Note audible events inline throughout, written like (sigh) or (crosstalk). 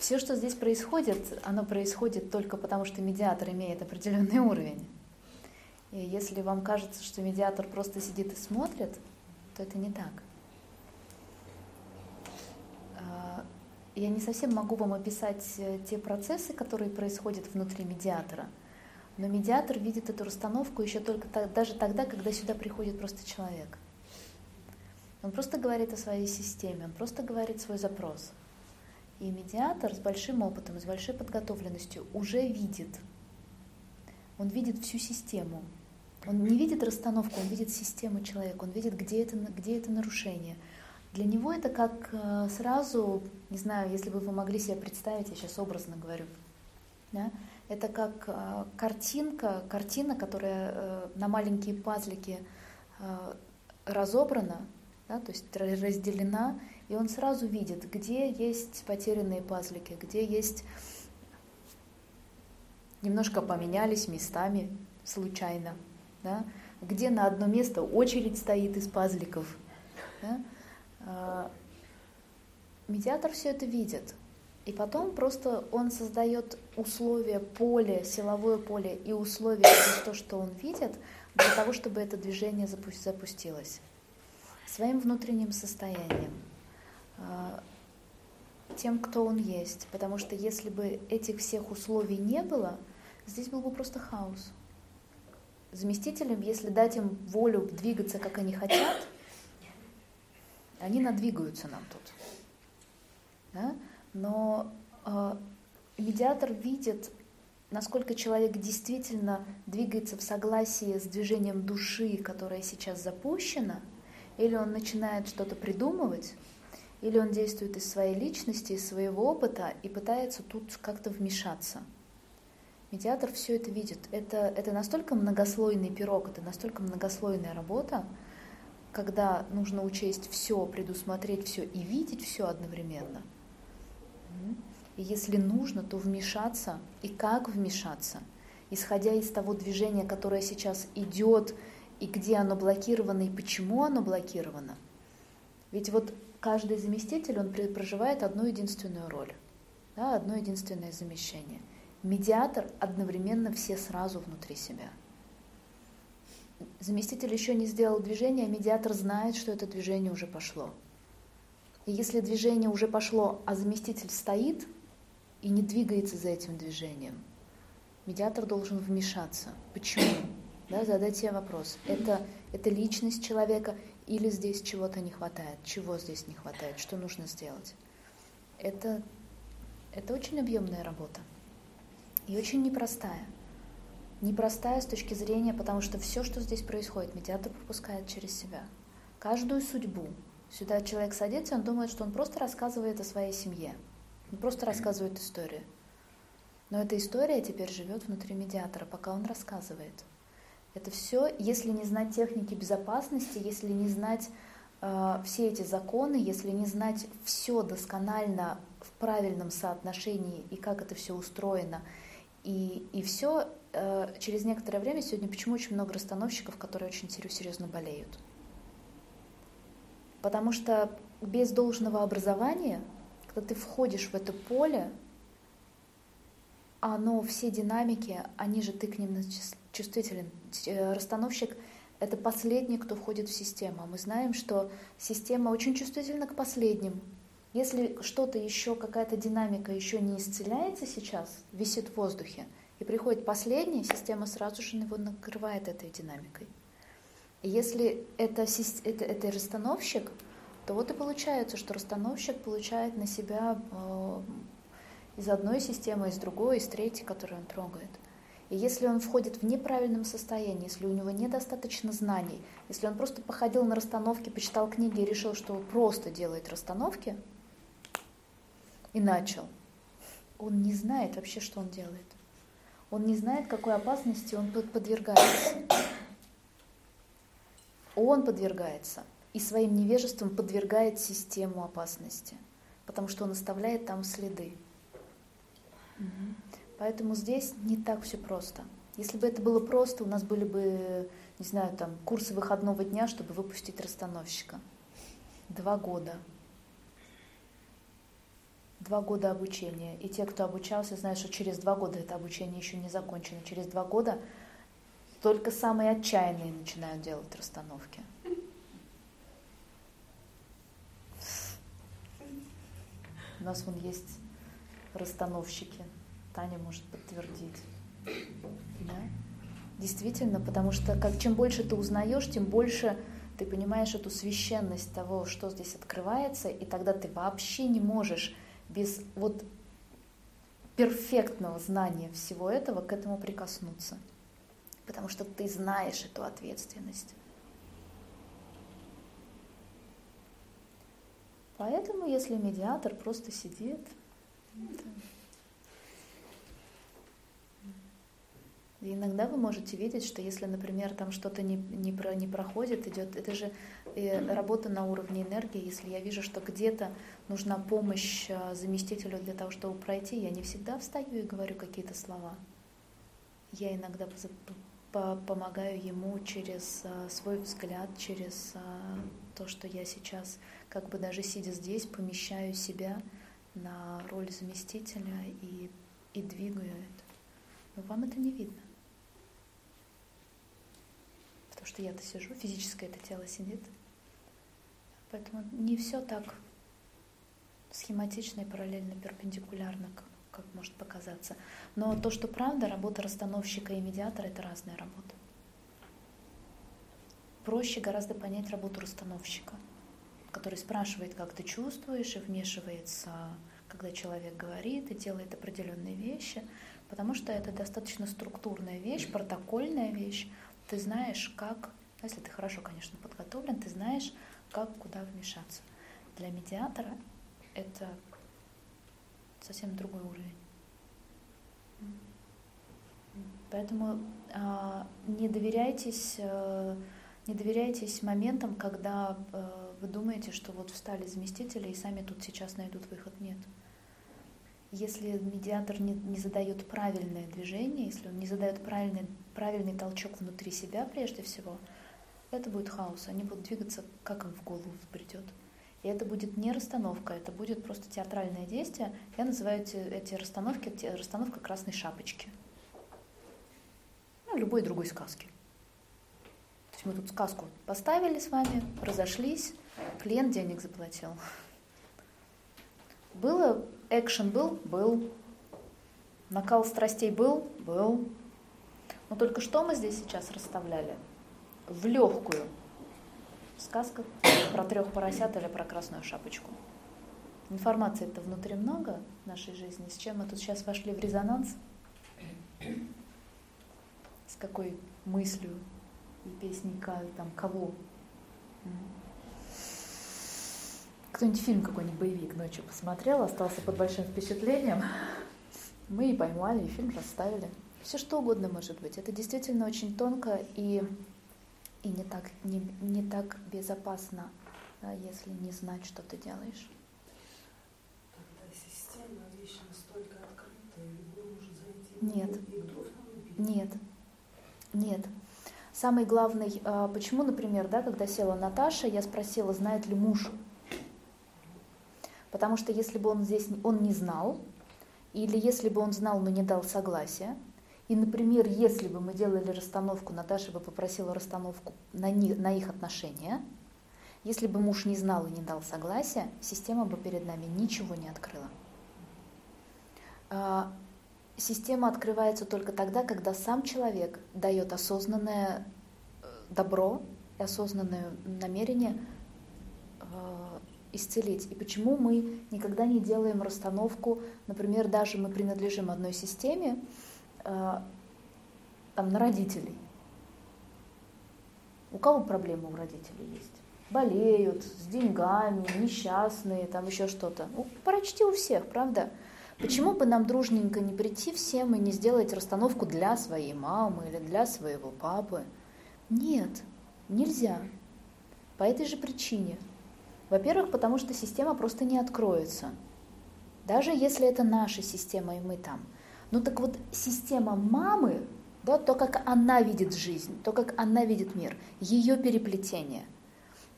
все, что здесь происходит, оно происходит только потому, что медиатор имеет определенный уровень. И если вам кажется, что медиатор просто сидит и смотрит, то это не так. А, я не совсем могу вам описать э, те процессы, которые происходят внутри медиатора, но медиатор видит эту расстановку еще только даже тогда, когда сюда приходит просто человек. Он просто говорит о своей системе, он просто говорит свой запрос. И медиатор с большим опытом, с большой подготовленностью уже видит. Он видит всю систему. Он не видит расстановку, он видит систему человека, он видит, где это, где это нарушение. Для него это как э, сразу, не знаю, если бы вы могли себе представить, я сейчас образно говорю, да, это как э, картинка, картина, которая э, на маленькие пазлики разобрана, да, то есть разделена, и он сразу видит, где есть потерянные пазлики, где есть немножко поменялись местами случайно, да, где на одно место очередь стоит из пазликов. Да. А, медиатор все это видит. И потом просто он создает условия, поле, силовое поле и условия, то, что он видит, для того, чтобы это движение запустилось своим внутренним состоянием, тем, кто он есть. Потому что если бы этих всех условий не было, здесь был бы просто хаос. Заместителям, если дать им волю двигаться, как они хотят, они надвигаются нам тут. Да? Но э, медиатор видит, насколько человек действительно двигается в согласии с движением души, которая сейчас запущена – или он начинает что-то придумывать, или он действует из своей личности, из своего опыта и пытается тут как-то вмешаться. Медиатор все это видит. Это, это настолько многослойный пирог, это настолько многослойная работа, когда нужно учесть все, предусмотреть все и видеть все одновременно. И если нужно, то вмешаться. И как вмешаться? Исходя из того движения, которое сейчас идет, и где оно блокировано, и почему оно блокировано. Ведь вот каждый заместитель, он проживает одну единственную роль, да, одно единственное замещение. Медиатор одновременно все сразу внутри себя. Заместитель еще не сделал движение, а медиатор знает, что это движение уже пошло. И если движение уже пошло, а заместитель стоит и не двигается за этим движением, медиатор должен вмешаться. Почему? да, задать себе вопрос, это, это личность человека или здесь чего-то не хватает, чего здесь не хватает, что нужно сделать. Это, это очень объемная работа и очень непростая. Непростая с точки зрения, потому что все, что здесь происходит, медиатор пропускает через себя. Каждую судьбу. Сюда человек садится, он думает, что он просто рассказывает о своей семье. Он просто рассказывает историю. Но эта история теперь живет внутри медиатора, пока он рассказывает. Это все, если не знать техники безопасности, если не знать э, все эти законы, если не знать все досконально в правильном соотношении и как это все устроено, и, и все, э, через некоторое время сегодня почему очень много расстановщиков, которые очень серьезно болеют. Потому что без должного образования, когда ты входишь в это поле, оно, все динамики, они же ты к ним чувствителен. Э, расстановщик — это последний, кто входит в систему. Мы знаем, что система очень чувствительна к последним. Если что-то еще, какая-то динамика еще не исцеляется сейчас, висит в воздухе, и приходит последний, система сразу же его накрывает этой динамикой. И если это, это, это расстановщик, то вот и получается, что расстановщик получает на себя э, из одной системы, из другой, из третьей, которую он трогает. И если он входит в неправильном состоянии, если у него недостаточно знаний, если он просто походил на расстановки, почитал книги и решил, что просто делает расстановки, и начал, он не знает вообще, что он делает. Он не знает, какой опасности он подвергается. Он подвергается и своим невежеством подвергает систему опасности, потому что он оставляет там следы. Поэтому здесь не так все просто. Если бы это было просто, у нас были бы, не знаю, там, курсы выходного дня, чтобы выпустить расстановщика. Два года. два года обучения. И те, кто обучался, знают, что через два года это обучение еще не закончено. Через два года только самые отчаянные начинают делать расстановки. У нас вон есть расстановщики. Таня может подтвердить. Да? Действительно, потому что как, чем больше ты узнаешь, тем больше ты понимаешь эту священность того, что здесь открывается, и тогда ты вообще не можешь без вот перфектного знания всего этого к этому прикоснуться. Потому что ты знаешь эту ответственность. Поэтому, если медиатор просто сидит, Иногда вы можете видеть, что если, например, там что-то не, не, про, не проходит, идет, это же э, работа на уровне энергии. Если я вижу, что где-то нужна помощь э, заместителю для того, чтобы пройти, я не всегда встаю и говорю какие-то слова. Я иногда помогаю ему через э, свой взгляд, через то, что я сейчас, как бы даже сидя здесь, помещаю себя на роль заместителя и, и двигаю это. Но вам это не видно. Потому что я-то сижу, физическое это тело сидит. Поэтому не все так схематично и параллельно, перпендикулярно, как, как может показаться. Но то, что правда, работа расстановщика и медиатора – это разная работа. Проще гораздо понять работу расстановщика, который спрашивает, как ты чувствуешь, и вмешивается, когда человек говорит и делает определенные вещи, потому что это достаточно структурная вещь, протокольная вещь, ты знаешь, как, если ты хорошо, конечно, подготовлен, ты знаешь, как куда вмешаться. Для медиатора это совсем другой уровень. Поэтому э, не доверяйтесь, э, не доверяйтесь моментам, когда э, вы думаете, что вот встали заместители и сами тут сейчас найдут выход. Нет. Если медиатор не, не задает правильное движение, если он не задает правильный, правильный толчок внутри себя прежде всего, это будет хаос. Они будут двигаться, как им в голову придет. И это будет не расстановка, это будет просто театральное действие. Я называю эти, эти расстановки расстановка красной шапочки. Ну, любой другой сказки. То есть мы тут сказку поставили с вами, разошлись, клиент денег заплатил. Было Экшен был? Был. Накал страстей был? Был. Но только что мы здесь сейчас расставляли? В легкую. Сказка про трех поросят или про красную шапочку. Информации это внутри много в нашей жизни. С чем мы тут сейчас вошли в резонанс? С какой мыслью и песней там кого? Кто-нибудь фильм какой-нибудь боевик ночью посмотрел, остался под большим впечатлением, (laughs) мы и поймали, и фильм расставили. Все что угодно может быть. Это действительно очень тонко и, и не, так, не, не так безопасно, да, если не знать, что ты делаешь. Тогда система вещь настолько открытая, любой может зайти нет. Нет. Нет. Самый главный, а, почему, например, да, когда села Наташа, я спросила, знает ли муж Потому что если бы он здесь он не знал, или если бы он знал, но не дал согласия, и, например, если бы мы делали расстановку, Наташа бы попросила расстановку на, них, на их отношения, если бы муж не знал и не дал согласия, система бы перед нами ничего не открыла. А, система открывается только тогда, когда сам человек дает осознанное э, добро и осознанное намерение а, исцелить. И почему мы никогда не делаем расстановку, например, даже мы принадлежим одной системе, э, там, на родителей. У кого проблемы у родителей есть? Болеют, с деньгами, несчастные, там еще что-то. Ну, почти у всех, правда? Почему бы нам дружненько не прийти всем и не сделать расстановку для своей мамы или для своего папы? Нет, нельзя. По этой же причине – во-первых, потому что система просто не откроется. Даже если это наша система, и мы там. Ну так вот, система мамы, да, то, как она видит жизнь, то, как она видит мир, ее переплетение,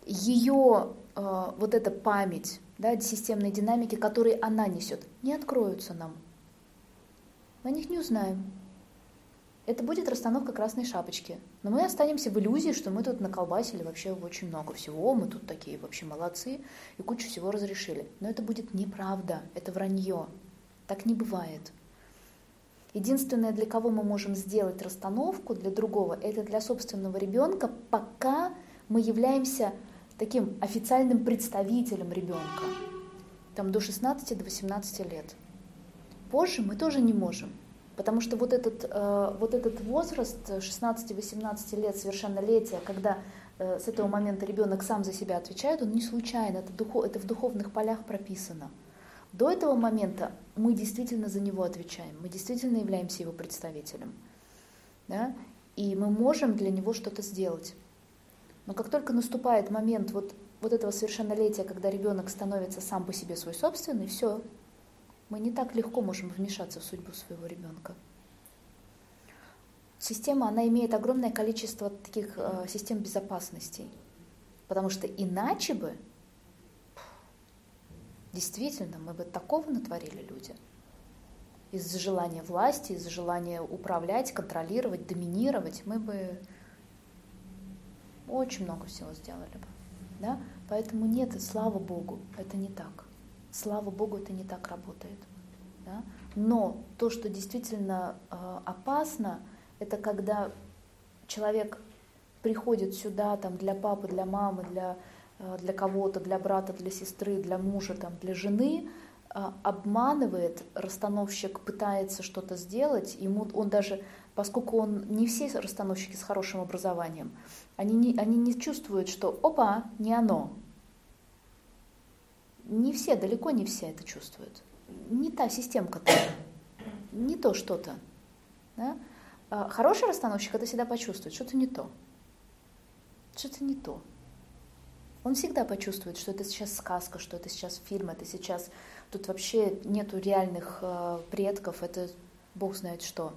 ее э, вот эта память, да, системные динамики, которые она несет, не откроются нам. Мы о них не узнаем. Это будет расстановка красной шапочки. Но мы останемся в иллюзии, что мы тут наколбасили вообще очень много всего, мы тут такие вообще молодцы и кучу всего разрешили. Но это будет неправда, это вранье. Так не бывает. Единственное, для кого мы можем сделать расстановку, для другого, это для собственного ребенка, пока мы являемся таким официальным представителем ребенка, там до 16 до 18 лет. Позже мы тоже не можем, потому что вот этот, э, вот этот возраст 16-18 лет совершеннолетия, когда э, с этого момента ребенок сам за себя отвечает, он не случайно, это, духов, это в духовных полях прописано. До этого момента мы действительно за него отвечаем, мы действительно являемся его представителем. Да? И мы можем для него что-то сделать. Но как только наступает момент вот, вот этого совершеннолетия, когда ребенок становится сам по себе свой собственный, все, мы не так легко можем вмешаться в судьбу своего ребенка. Система, она имеет огромное количество таких э, систем безопасности, потому что иначе бы Действительно, мы бы такого натворили люди. Из-за желания власти, из-за желания управлять, контролировать, доминировать, мы бы очень много всего сделали бы. Да? Поэтому нет, слава Богу, это не так. Слава Богу, это не так работает. Да? Но то, что действительно э, опасно, это когда человек приходит сюда там, для папы, для мамы, для Э, для кого-то, для брата, для сестры, для мужа, там, для жены, э, обманывает, расстановщик пытается что-то сделать, ему он даже, поскольку он не все расстановщики с хорошим образованием, они не, они не чувствуют, что опа, не оно. Не все, далеко не все это чувствуют. Не та системка-то, не то что-то. Да? А хороший расстановщик это всегда почувствует, что-то не то. Что-то не то. Он всегда почувствует, что это сейчас сказка, что это сейчас фильм, это сейчас тут вообще нету реальных э, предков, это Бог знает что.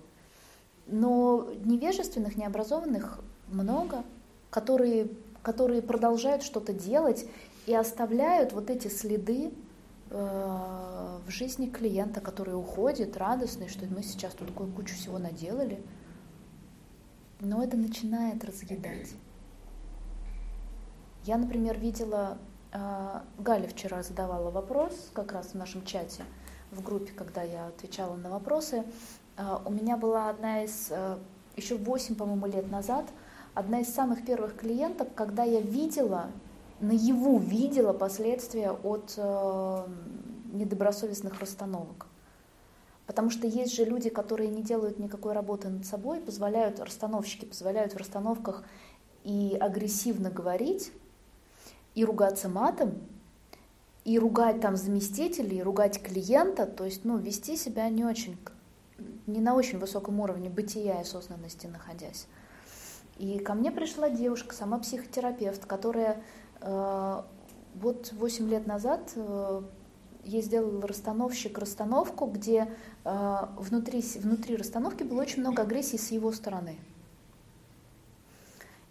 Но невежественных, необразованных много, которые, которые продолжают что-то делать и оставляют вот эти следы э, в жизни клиента, который уходит радостный, что мы сейчас тут кучу всего наделали. Но это начинает разъедать. Я, например, видела, а, Галя вчера задавала вопрос, как раз в нашем чате, в группе, когда я отвечала на вопросы. А, у меня была одна из, а, еще 8, по-моему, лет назад, одна из самых первых клиенток, когда я видела, наяву видела последствия от недобросовестных расстановок. Потому что есть же люди, которые не делают никакой работы над собой, позволяют, расстановщики позволяют в расстановках и агрессивно говорить, и ругаться матом, и ругать там заместителей, и ругать клиента, то есть, ну, вести себя не очень, не на очень высоком уровне бытия и осознанности находясь. И ко мне пришла девушка, сама психотерапевт, которая э, вот 8 лет назад э, ей сделал расстановщик расстановку, где э, внутри, внутри расстановки было очень много агрессии с его стороны.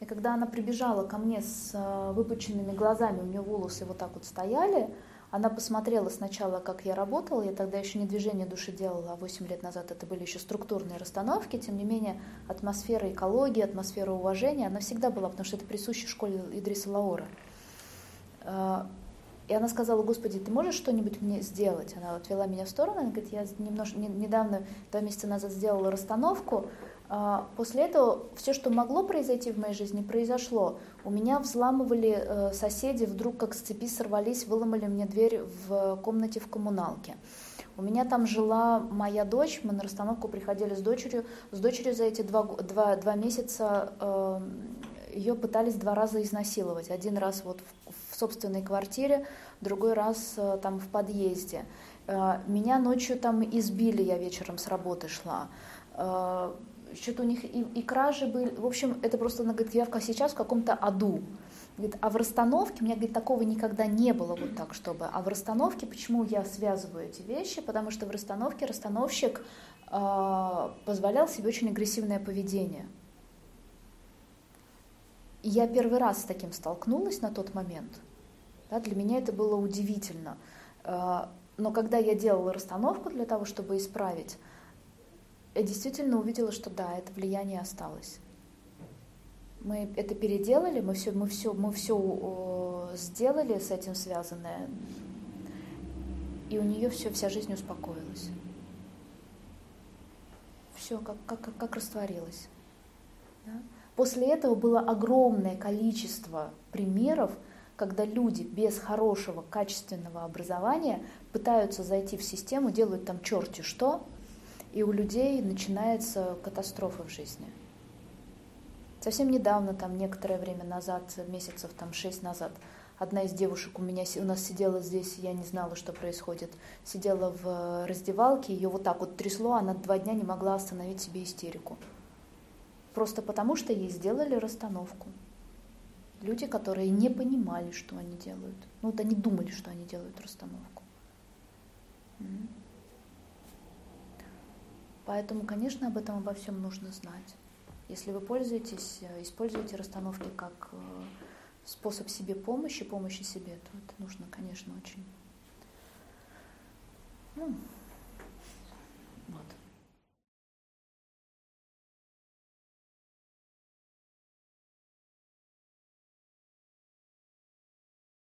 И когда она прибежала ко мне с э, выпученными глазами, у нее волосы вот так вот стояли, она посмотрела сначала, как я работала, я тогда еще не движение души делала, а 8 лет назад это были еще структурные расстановки, тем не менее атмосфера экологии, атмосфера уважения, она всегда была, потому что это присуще школе Идриса Лаора. Э, и она сказала, Господи, ты можешь что-нибудь мне сделать? Она отвела меня в сторону, она говорит, я немножко, недавно, два месяца назад сделала расстановку, а, после этого все, что могло произойти в моей жизни, произошло. У меня взламывали э, соседи, вдруг как с цепи сорвались, выломали мне дверь в комнате в коммуналке. У меня там жила моя дочь, мы на расстановку приходили с дочерью. С дочерью за эти два, два, два месяца э, ее пытались два раза изнасиловать. Один раз вот в, в собственной квартире, другой раз э, там в подъезде. Э, меня ночью там избили, я вечером с работы шла. Э, что-то у них и, и кражи были. В общем, это просто, она говорит, я сейчас в каком-то аду. Говорит, а в расстановке, у меня, говорит, такого никогда не было вот так, чтобы. А в расстановке, почему я связываю эти вещи? Потому что в расстановке расстановщик э, позволял себе очень агрессивное поведение. Я первый раз с таким столкнулась на тот момент. Да, для меня это было удивительно. Э, но когда я делала расстановку для того, чтобы исправить, я действительно увидела, что да, это влияние осталось. Мы это переделали, мы все, мы все, мы все сделали с этим связанное, и у нее все, вся жизнь успокоилась. Все как, как, как растворилось. Да? После этого было огромное количество примеров, когда люди без хорошего, качественного образования пытаются зайти в систему, делают там черти что, и у людей начинается катастрофа в жизни. Совсем недавно, там некоторое время назад, месяцев там шесть назад, одна из девушек у меня у нас сидела здесь, я не знала, что происходит, сидела в раздевалке, ее вот так вот трясло, она два дня не могла остановить себе истерику. Просто потому, что ей сделали расстановку. Люди, которые не понимали, что они делают. Ну вот они думали, что они делают расстановку. Поэтому, конечно, об этом обо всем нужно знать. Если вы пользуетесь, э, используете расстановки как э, способ себе помощи, помощи себе, то это нужно, конечно, очень ну,